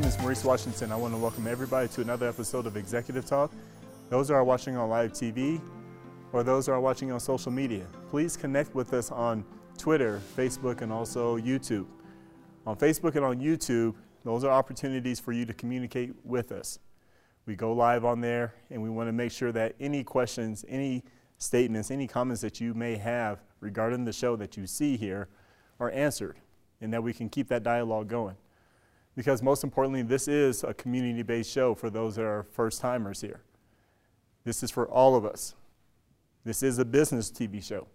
name is Maurice Washington. I want to welcome everybody to another episode of Executive Talk. Those who are watching on live TV or those who are watching on social media, please connect with us on Twitter, Facebook, and also YouTube. On Facebook and on YouTube, those are opportunities for you to communicate with us. We go live on there and we want to make sure that any questions, any statements, any comments that you may have regarding the show that you see here are answered and that we can keep that dialogue going. Because most importantly, this is a community based show for those that are first timers here. This is for all of us. This is a business TV show.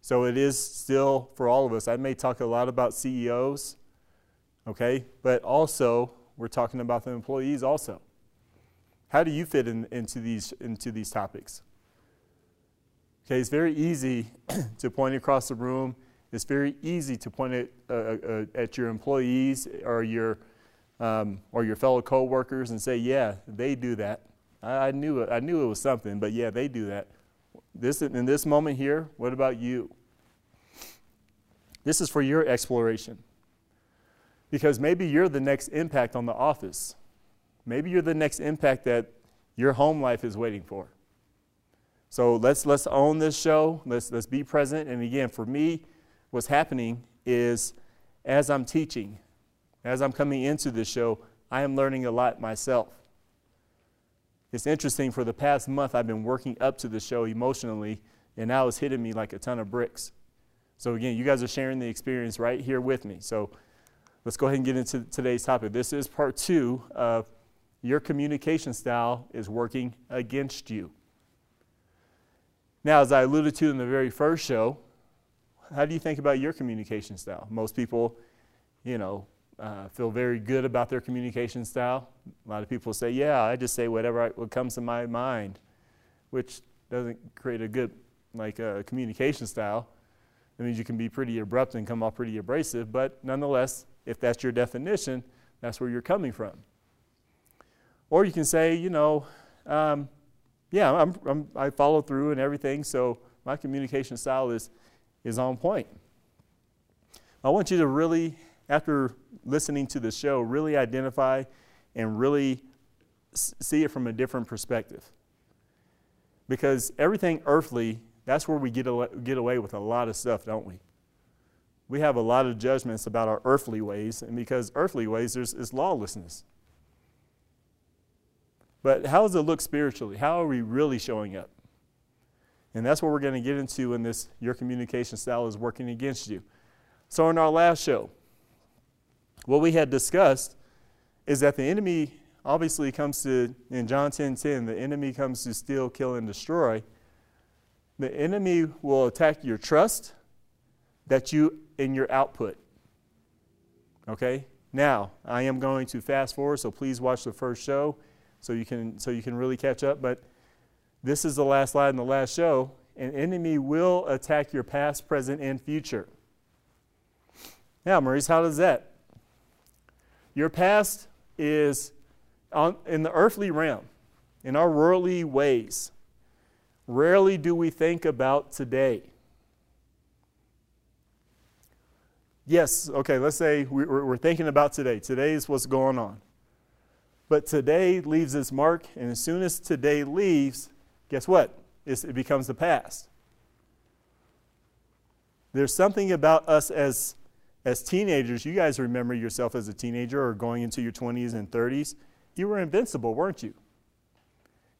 So it is still for all of us. I may talk a lot about CEOs, okay, but also we're talking about the employees also. How do you fit in, into, these, into these topics? Okay, it's very easy to point across the room. It's very easy to point it uh, uh, at your employees or your, um, or your fellow coworkers and say, yeah, they do that. I, I, knew it, I knew it was something, but yeah, they do that. This, in this moment here, what about you? This is for your exploration. Because maybe you're the next impact on the office. Maybe you're the next impact that your home life is waiting for. So let's let's own this show. Let's let's be present. And again, for me, what's happening is as I'm teaching, as I'm coming into this show, I am learning a lot myself. It's interesting, for the past month, I've been working up to the show emotionally, and now it's hitting me like a ton of bricks. So, again, you guys are sharing the experience right here with me. So, let's go ahead and get into today's topic. This is part two of your communication style is working against you. Now, as I alluded to in the very first show, how do you think about your communication style? Most people, you know, uh, feel very good about their communication style. A lot of people say, "Yeah, I just say whatever I, what comes to my mind," which doesn't create a good like uh, communication style. That means you can be pretty abrupt and come off pretty abrasive, but nonetheless, if that's your definition, that's where you're coming from. Or you can say, you know, um, yeah, I'm, I'm, i follow through and everything, so my communication style is, is on point. I want you to really, after listening to the show, really identify and really see it from a different perspective. Because everything earthly, that's where we get, get away with a lot of stuff, don't we? We have a lot of judgments about our earthly ways, and because earthly ways, there's is lawlessness. But how does it look spiritually? How are we really showing up? And that's what we're going to get into in this Your Communication Style is Working Against You. So, in our last show, what we had discussed is that the enemy obviously comes to, in John 10 10, the enemy comes to steal, kill, and destroy. The enemy will attack your trust that you in your output. Okay? Now, I am going to fast forward, so please watch the first show so you can so you can really catch up. But this is the last slide in the last show. An enemy will attack your past, present, and future. Now, Maurice, how does that? Your past is on, in the earthly realm, in our worldly ways. Rarely do we think about today. Yes, okay, let's say we're, we're thinking about today. Today is what's going on. But today leaves its mark, and as soon as today leaves, guess what? It's, it becomes the past. There's something about us as, as teenagers. You guys remember yourself as a teenager or going into your 20s and 30s. You were invincible, weren't you?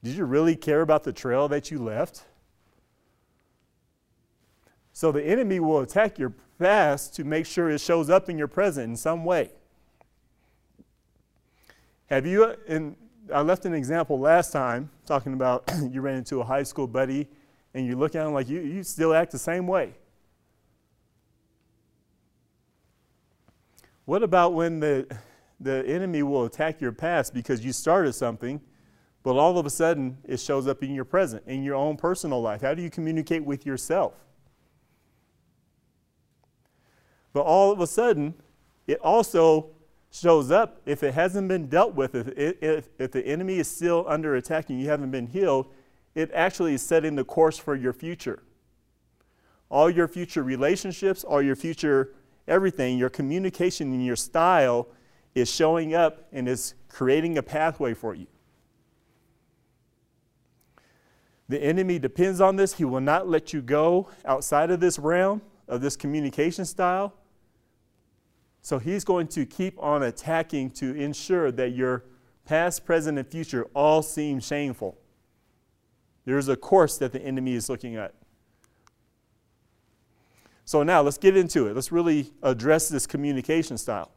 Did you really care about the trail that you left? So the enemy will attack your past to make sure it shows up in your present in some way. Have you, and I left an example last time talking about you ran into a high school buddy and you look at him like you, you still act the same way. What about when the, the enemy will attack your past because you started something, but all of a sudden it shows up in your present, in your own personal life? How do you communicate with yourself? But all of a sudden, it also shows up, if it hasn't been dealt with, if, if, if the enemy is still under attack and you haven't been healed, it actually is setting the course for your future. All your future relationships, all your future everything, your communication and your style is showing up and is creating a pathway for you. The enemy depends on this. He will not let you go outside of this realm, of this communication style. So he's going to keep on attacking to ensure that your past, present, and future all seem shameful. There's a course that the enemy is looking at. So now let's get into it. Let's really address this communication style.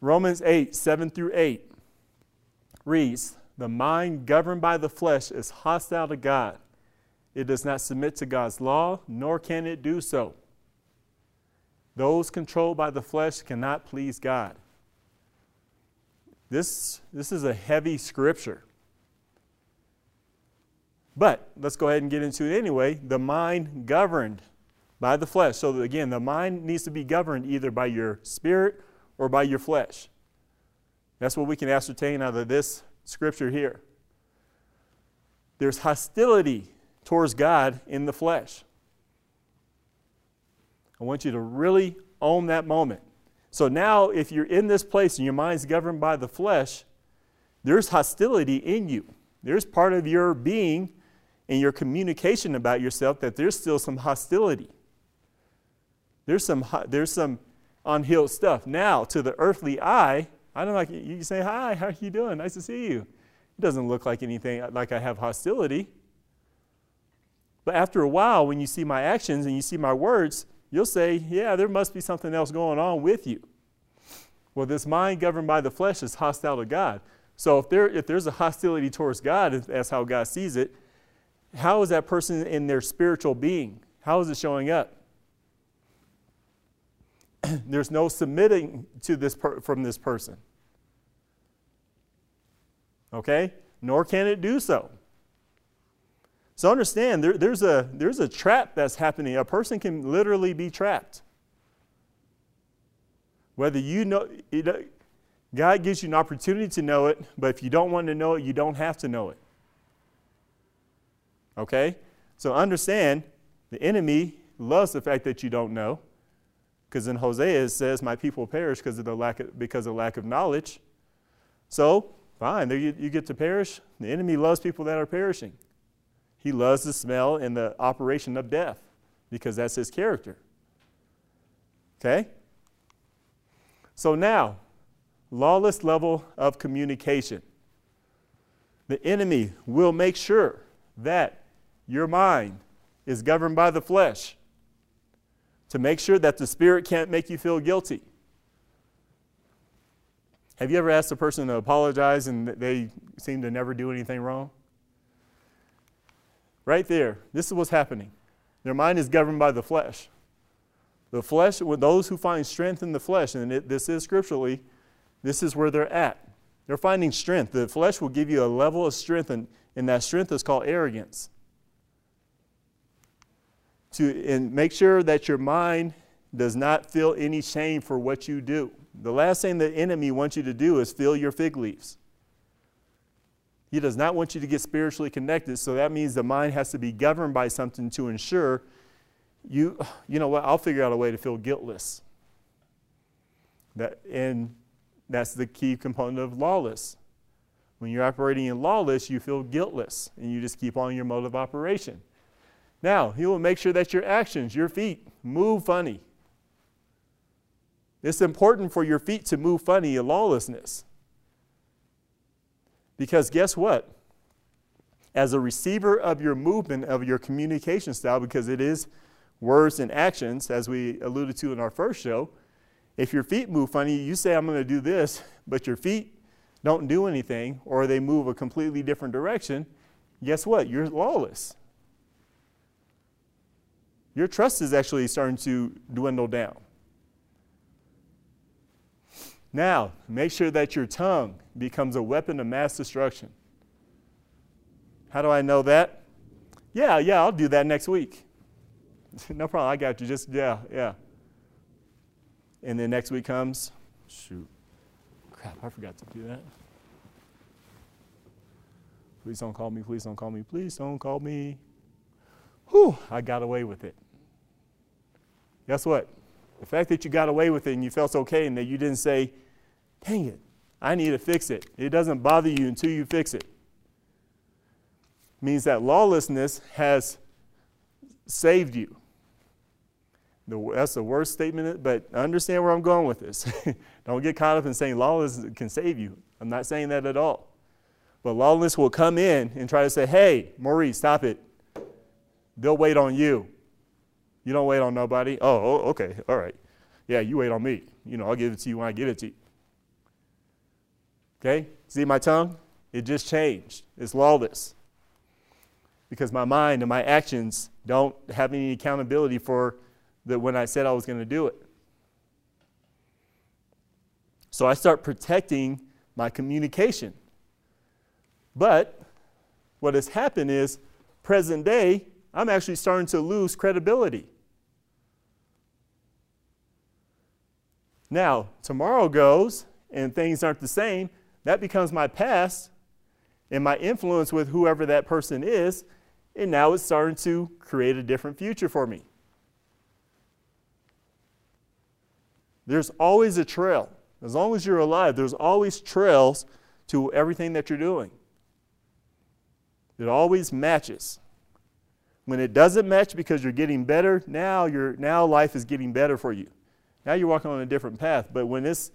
Romans 8, 7 through 8 reads The mind governed by the flesh is hostile to God. It does not submit to God's law, nor can it do so. Those controlled by the flesh cannot please God. This, this is a heavy scripture. But let's go ahead and get into it anyway. The mind governed by the flesh. So, again, the mind needs to be governed either by your spirit or by your flesh. That's what we can ascertain out of this scripture here. There's hostility towards God in the flesh. I want you to really own that moment. So now, if you're in this place and your mind's governed by the flesh, there's hostility in you. There's part of your being and your communication about yourself that there's still some hostility. There's some, there's some unhealed stuff. Now, to the earthly eye, I don't like you say, Hi, how are you doing? Nice to see you. It doesn't look like anything uh, like I have hostility. But after a while, when you see my actions and you see my words, you'll say, Yeah, there must be something else going on with you. Well, this mind governed by the flesh is hostile to God. So if, there, if there's a hostility towards God, that's how God sees it, how is that person in their spiritual being? How is it showing up? There's no submitting to this from this person. Okay? Nor can it do so. So understand, there, there's, a, there's a trap that's happening. A person can literally be trapped. Whether you know, God gives you an opportunity to know it, but if you don't want to know it, you don't have to know it. Okay? So understand, the enemy loves the fact that you don't know. Because in Hosea it says, My people perish because of the lack of, because of lack of knowledge. So, fine, there you, you get to perish. The enemy loves people that are perishing. He loves the smell and the operation of death because that's his character. Okay? So now, lawless level of communication. The enemy will make sure that your mind is governed by the flesh to make sure that the spirit can't make you feel guilty. Have you ever asked a person to apologize and they seem to never do anything wrong? Right there, this is what's happening. Their mind is governed by the flesh. The flesh, those who find strength in the flesh, and it, this is scripturally, this is where they're at. They're finding strength. The flesh will give you a level of strength, and, and that strength is called arrogance. To, and make sure that your mind does not feel any shame for what you do. The last thing the enemy wants you to do is feel your fig leaves. He does not want you to get spiritually connected, so that means the mind has to be governed by something to ensure you, you know what, I'll figure out a way to feel guiltless. That, and that's the key component of lawless. When you're operating in lawless, you feel guiltless and you just keep on your mode of operation. Now, he will make sure that your actions, your feet, move funny. It's important for your feet to move funny in lawlessness. Because guess what? As a receiver of your movement, of your communication style, because it is words and actions, as we alluded to in our first show, if your feet move funny, you say, I'm going to do this, but your feet don't do anything, or they move a completely different direction, guess what? You're lawless. Your trust is actually starting to dwindle down. Now, make sure that your tongue becomes a weapon of mass destruction. How do I know that? Yeah, yeah, I'll do that next week. no problem, I got you. Just, yeah, yeah. And then next week comes, shoot, crap, I forgot to do that. Please don't call me, please don't call me, please don't call me. Whew, I got away with it. Guess what? The fact that you got away with it and you felt okay and that you didn't say, Dang it, I need to fix it. It doesn't bother you until you fix it. Means that lawlessness has saved you. That's the worst statement, but understand where I'm going with this. Don't get caught up in saying lawlessness can save you. I'm not saying that at all. But lawlessness will come in and try to say, hey, Maurice, stop it. They'll wait on you. You don't wait on nobody. Oh, oh, okay, all right. Yeah, you wait on me. You know, I'll give it to you when I give it to you. Okay? See my tongue? It just changed. It's lawless. Because my mind and my actions don't have any accountability for the, when I said I was going to do it. So I start protecting my communication. But what has happened is, present day, I'm actually starting to lose credibility. Now, tomorrow goes and things aren't the same. That becomes my past and my influence with whoever that person is. And now it's starting to create a different future for me. There's always a trail. As long as you're alive, there's always trails to everything that you're doing. It always matches. When it doesn't match because you're getting better, now you're now life is getting better for you. Now you're walking on a different path. But when this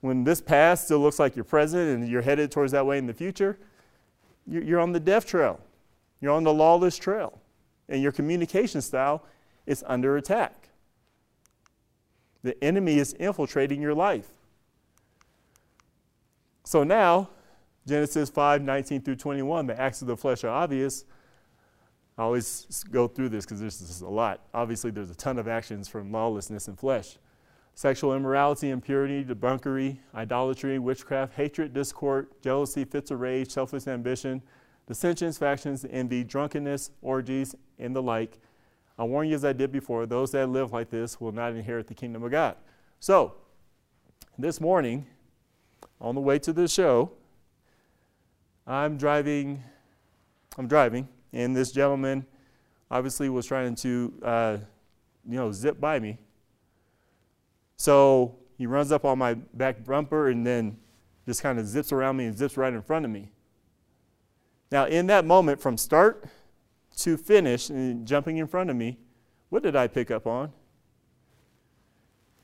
when this past still looks like you're present and you're headed towards that way in the future, you're on the death trail. You're on the lawless trail. And your communication style is under attack. The enemy is infiltrating your life. So now, Genesis 5 19 through 21, the acts of the flesh are obvious. I always go through this because this is a lot. Obviously, there's a ton of actions from lawlessness and flesh sexual immorality, impurity, debauchery, idolatry, witchcraft, hatred, discord, jealousy, fits of rage, selfish ambition, dissensions, factions, envy, drunkenness, orgies, and the like. I warn you, as I did before, those that live like this will not inherit the kingdom of God. So, this morning, on the way to the show, I'm driving. I'm driving, and this gentleman obviously was trying to, uh, you know, zip by me. So he runs up on my back bumper and then just kind of zips around me and zips right in front of me. Now, in that moment, from start to finish and jumping in front of me, what did I pick up on?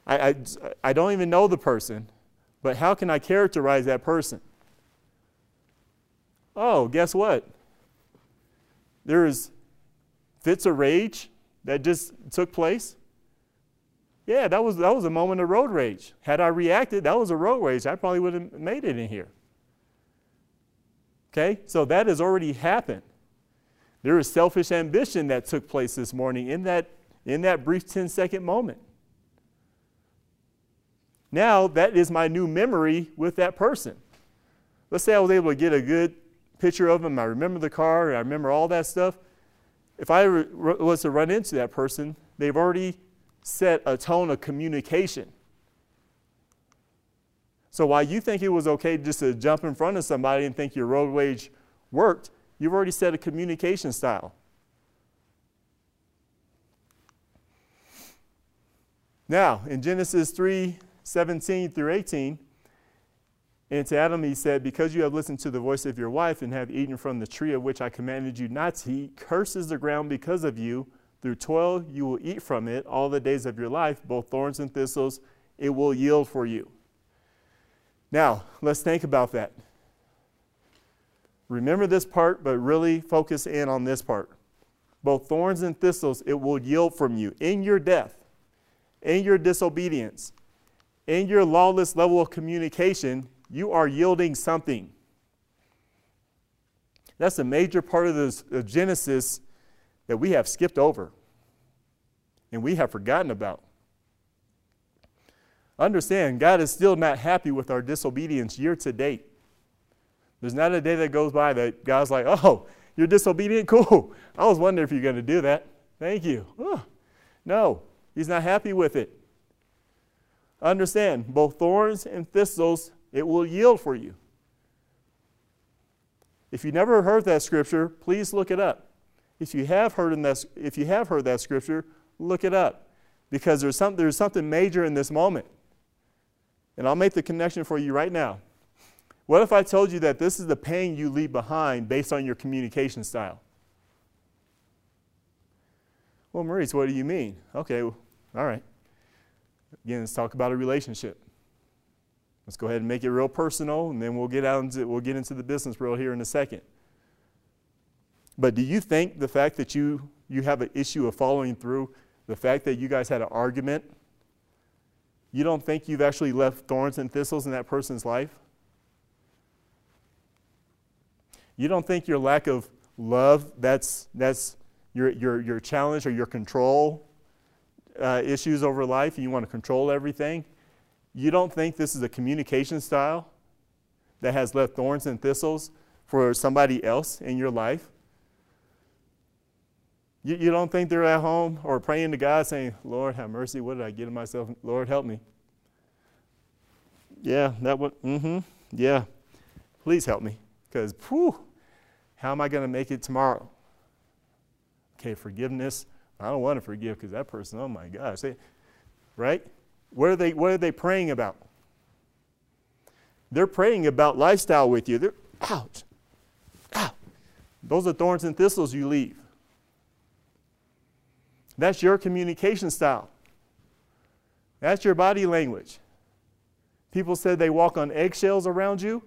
I, I, I don't even know the person, but how can I characterize that person? Oh, guess what? There's fits of rage that just took place. Yeah, that was, that was a moment of road rage. Had I reacted, that was a road rage. I probably would have made it in here. Okay, so that has already happened. There is selfish ambition that took place this morning in that, in that brief 10 second moment. Now, that is my new memory with that person. Let's say I was able to get a good picture of them. I remember the car, I remember all that stuff. If I was to run into that person, they've already set a tone of communication. So while you think it was okay just to jump in front of somebody and think your road rage worked, You've already set a communication style. Now, in Genesis 3 17 through 18, and to Adam he said, Because you have listened to the voice of your wife and have eaten from the tree of which I commanded you not to eat, curses the ground because of you. Through toil you will eat from it all the days of your life, both thorns and thistles it will yield for you. Now, let's think about that. Remember this part, but really focus in on this part. Both thorns and thistles it will yield from you in your death, in your disobedience, in your lawless level of communication. You are yielding something. That's a major part of this of Genesis that we have skipped over and we have forgotten about. Understand, God is still not happy with our disobedience year to date. There's not a day that goes by that God's like, oh, you're disobedient? Cool. I was wondering if you're going to do that. Thank you. No, He's not happy with it. Understand, both thorns and thistles, it will yield for you. If you never heard that scripture, please look it up. If you have heard, in that, if you have heard that scripture, look it up. Because there's, some, there's something major in this moment. And I'll make the connection for you right now. What if I told you that this is the pain you leave behind based on your communication style? Well, Maurice, what do you mean? Okay, well, all right. Again, let's talk about a relationship. Let's go ahead and make it real personal, and then we'll get out into we'll get into the business world here in a second. But do you think the fact that you you have an issue of following through, the fact that you guys had an argument, you don't think you've actually left thorns and thistles in that person's life? You don't think your lack of love, that's, that's your, your, your challenge or your control uh, issues over life, and you want to control everything? You don't think this is a communication style that has left thorns and thistles for somebody else in your life? You, you don't think they're at home or praying to God saying, Lord, have mercy. What did I get in myself? Lord, help me. Yeah, that would, mm hmm. Yeah. Please help me. Because, whew, how am I going to make it tomorrow? Okay, forgiveness. I don't want to forgive because that person, oh my gosh. They, right? What are, they, what are they praying about? They're praying about lifestyle with you. They're, ouch, ouch. Those are thorns and thistles you leave. That's your communication style. That's your body language. People said they walk on eggshells around you,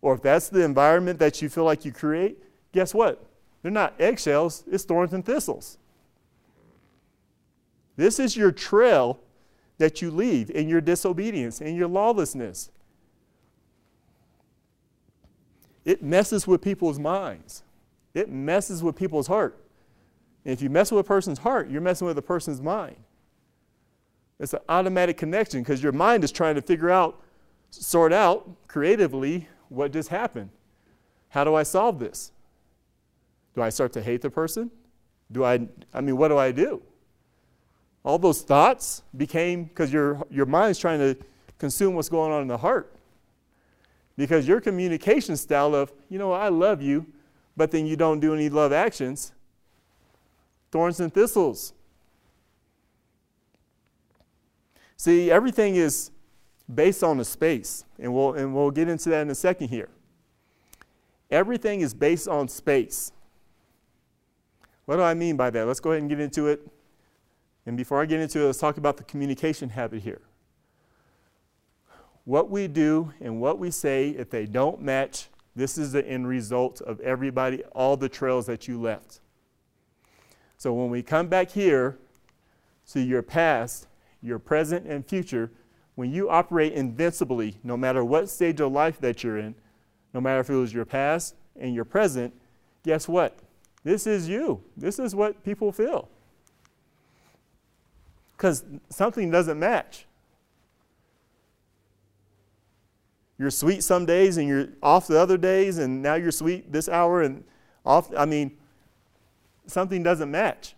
or if that's the environment that you feel like you create, guess what? They're not eggshells, it's thorns and thistles. This is your trail that you leave in your disobedience, in your lawlessness. It messes with people's minds, it messes with people's heart. And if you mess with a person's heart, you're messing with a person's mind. It's an automatic connection because your mind is trying to figure out, sort out creatively what just happened. How do I solve this? Do I start to hate the person? Do I, I mean, what do I do? All those thoughts became because your, your mind's trying to consume what's going on in the heart. Because your communication style of, you know, I love you, but then you don't do any love actions, thorns and thistles. See, everything is based on a space, and we'll, and we'll get into that in a second here. Everything is based on space. What do I mean by that? Let's go ahead and get into it. And before I get into it, let's talk about the communication habit here. What we do and what we say, if they don't match, this is the end result of everybody, all the trails that you left. So when we come back here to your past, your present, and future, when you operate invincibly, no matter what stage of life that you're in, no matter if it was your past and your present, guess what? This is you. This is what people feel. Because something doesn't match. You're sweet some days and you're off the other days, and now you're sweet this hour and off. I mean, something doesn't match.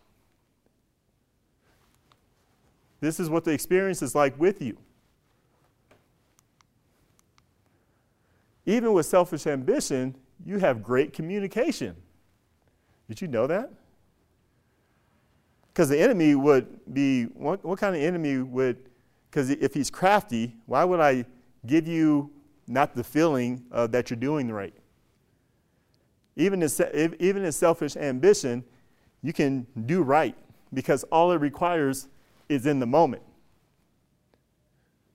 This is what the experience is like with you. Even with selfish ambition, you have great communication. Did you know that? Because the enemy would be, what, what kind of enemy would, because if he's crafty, why would I give you not the feeling uh, that you're doing right? Even in, even in selfish ambition, you can do right because all it requires is in the moment.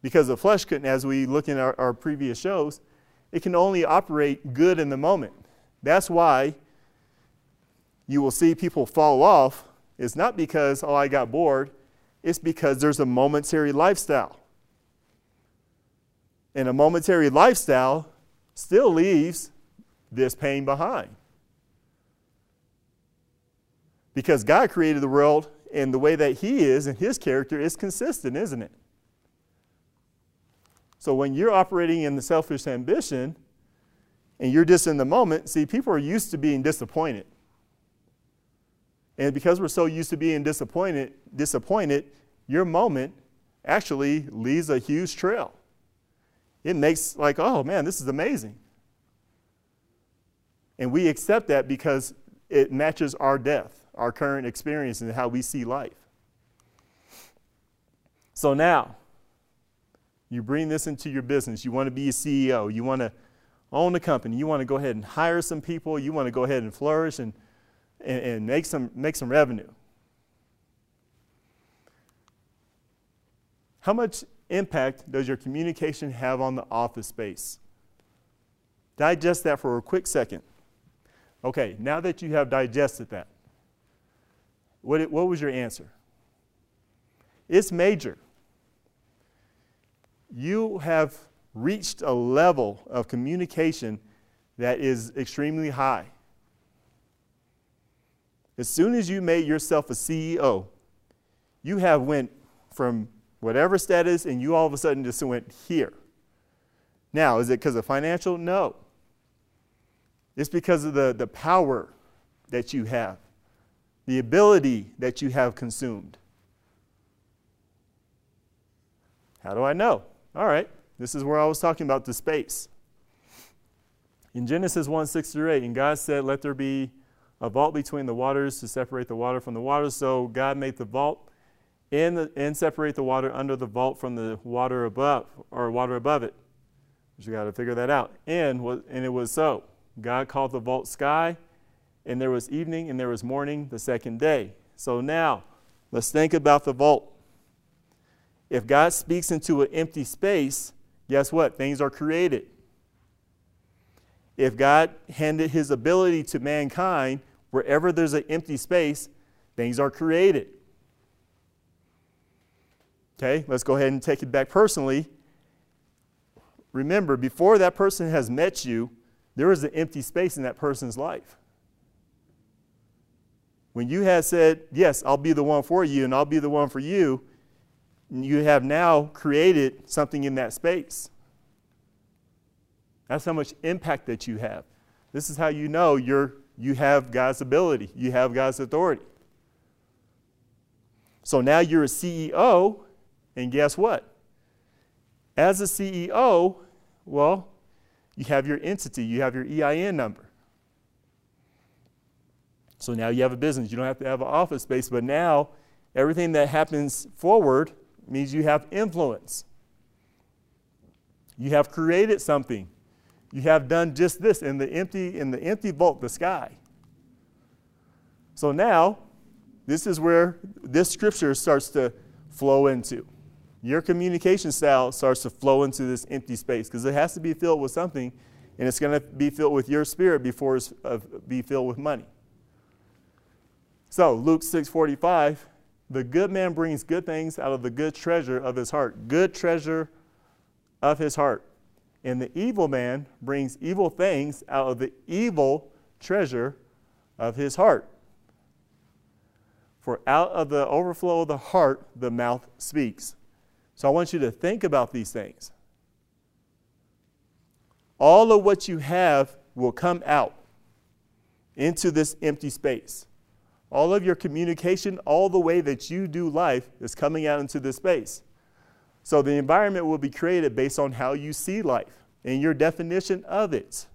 Because the flesh couldn't, as we look in our, our previous shows, it can only operate good in the moment. That's why you will see people fall off. It's not because, oh, I got bored, it's because there's a momentary lifestyle. And a momentary lifestyle still leaves this pain behind. Because God created the world and the way that He is and His character is consistent, isn't it? So when you're operating in the selfish ambition and you're just in the moment, see, people are used to being disappointed. And because we're so used to being disappointed, disappointed, your moment actually leaves a huge trail. It makes like, oh man, this is amazing. And we accept that because it matches our death our current experience and how we see life. So now, You bring this into your business. You want to be a CEO. You want to own a company. You want to go ahead and hire some people. You want to go ahead and flourish and, and, and make, some, make some revenue. How much impact does your communication have on the office space? Digest that for a quick second. Okay, now that you have digested that, what, what was your answer? It's major. You have reached a level of communication that is extremely high. As soon as you made yourself a CEO, you have went from whatever status and you all of a sudden just went here. Now, is it because of financial? No. It's because of the, the power that you have, the ability that you have consumed. How do I know? All right, this is where I was talking about the space. In Genesis 1 6 through 8, and God said, Let there be a vault between the waters to separate the water from the waters. So God made the vault and, the, and separate the water under the vault from the water above, or water above it. You got to figure that out. And, and it was so. God called the vault sky, and there was evening and there was morning the second day. So now, let's think about the vault. If God speaks into an empty space, guess what? Things are created. If God handed his ability to mankind, wherever there's an empty space, things are created. Okay, let's go ahead and take it back personally. Remember, before that person has met you, there is an empty space in that person's life. When you had said, Yes, I'll be the one for you and I'll be the one for you, you have now created something in that space. That's how much impact that you have. This is how you know you're, you have God's ability, you have God's authority. So now you're a CEO, and guess what? As a CEO, well, you have your entity, you have your EIN number. So now you have a business. You don't have to have an office space, but now everything that happens forward means you have influence. You have created something. You have done just this in the empty in the empty vault, the sky. So now, this is where this scripture starts to flow into your communication style starts to flow into this empty space because it has to be filled with something and it's going to be filled with your spirit before it's uh, be filled with money so luke 6.45 the good man brings good things out of the good treasure of his heart good treasure of his heart and the evil man brings evil things out of the evil treasure of his heart for out of the overflow of the heart the mouth speaks so I want you to think about these things. All of what you have will come out into this empty space. All of your communication, all the way that you do life is coming out into this space. So the environment will be created based on how you see life and your definition of it.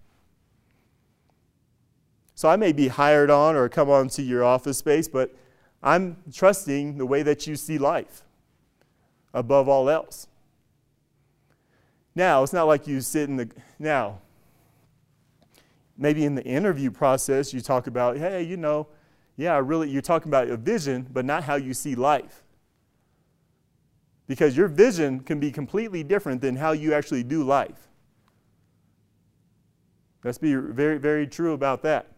So I may be hired on or come onto your office space, but I'm trusting the way that you see life above all else. Now, it's not like you sit in the, now, maybe in the interview process, you talk about, hey, you know, yeah, really, you're talking about a vision, but not how you see life. Because your vision can be completely different than how you actually do life. Let's be very, very true about that.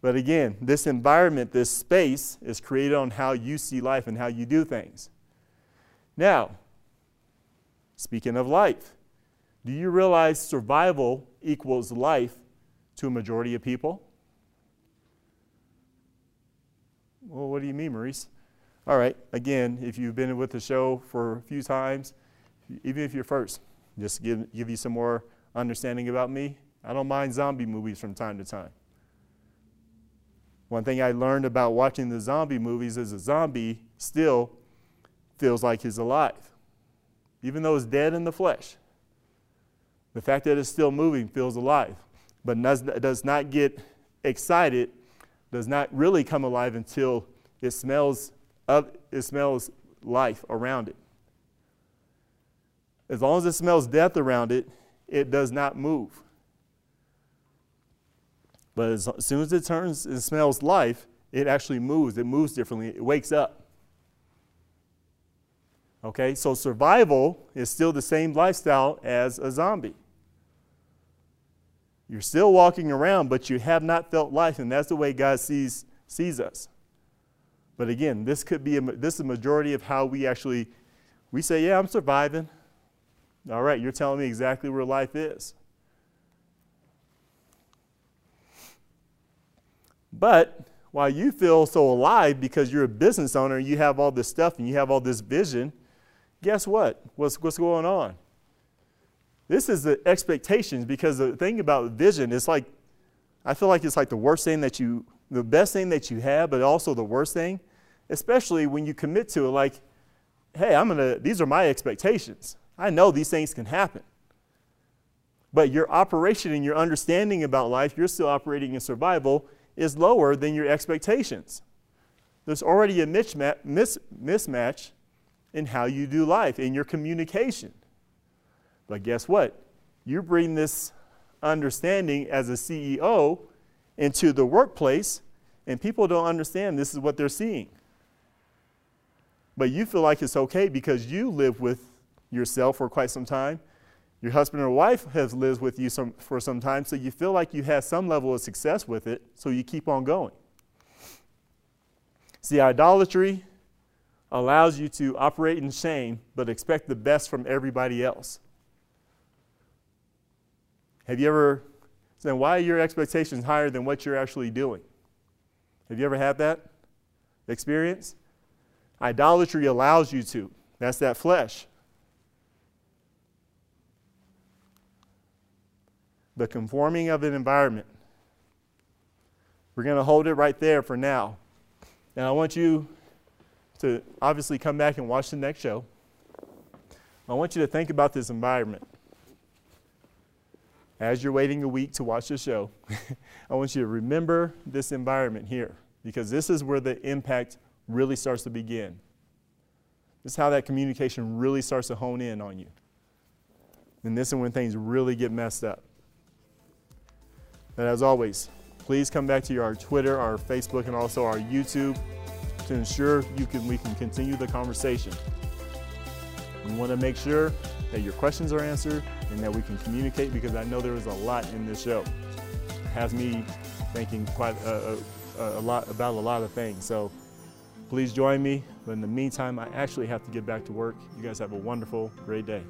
But again, this environment, this space is created on how you see life and how you do things. Now, speaking of life, do you realize survival equals life to a majority of people? Well, what do you mean, Maurice? All right, again, if you've been with the show for a few times, even if you're first, just give, give you some more understanding about me. I don't mind zombie movies from time to time. One thing I learned about watching the zombie movies is a zombie still feels like he's alive, even though it's dead in the flesh. The fact that it's still moving feels alive, but does, does not get excited, does not really come alive until it smells, of, it smells life around it. As long as it smells death around it, it does not move. But as, as soon as it turns and smells life, it actually moves. It moves differently. It wakes up. Okay, so survival is still the same lifestyle as a zombie. You're still walking around, but you have not felt life, and that's the way God sees, sees us. But again, this could be a, this is a majority of how we actually we say, "Yeah, I'm surviving." All right, you're telling me exactly where life is. But while you feel so alive because you're a business owner you have all this stuff and you have all this vision, guess what? What's, what's going on? This is the expectations because the thing about vision is like, I feel like it's like the worst thing that you, the best thing that you have, but also the worst thing, especially when you commit to it. Like, hey, I'm gonna, these are my expectations. I know these things can happen. But your operation and your understanding about life, you're still operating in survival, is lower than your expectations. There's already a mismatch in how you do life, in your communication. But guess what? You bring this understanding as a CEO into the workplace, and people don't understand this is what they're seeing. But you feel like it's okay because you live with yourself for quite some time. Your husband or wife has lived with you some, for some time, so you feel like you have some level of success with it, so you keep on going. See, idolatry allows you to operate in shame, but expect the best from everybody else. Have you ever said, why are your expectations higher than what you're actually doing? Have you ever had that experience? Idolatry allows you to. That's that flesh. The conforming of an environment. We're going to hold it right there for now. And I want you to obviously come back and watch the next show. I want you to think about this environment. As you're waiting a week to watch the show, I want you to remember this environment here because this is where the impact really starts to begin. This is how that communication really starts to hone in on you. And this is when things really get messed up. And as always, please come back to our Twitter, our Facebook, and also our YouTube to ensure you can, we can continue the conversation. We want to make sure that your questions are answered, and that we can communicate because I know there is a lot in this show. It has me thinking quite a, a, a lot about a lot of things. So please join me. But in the meantime, I actually have to get back to work. You guys have a wonderful, great day.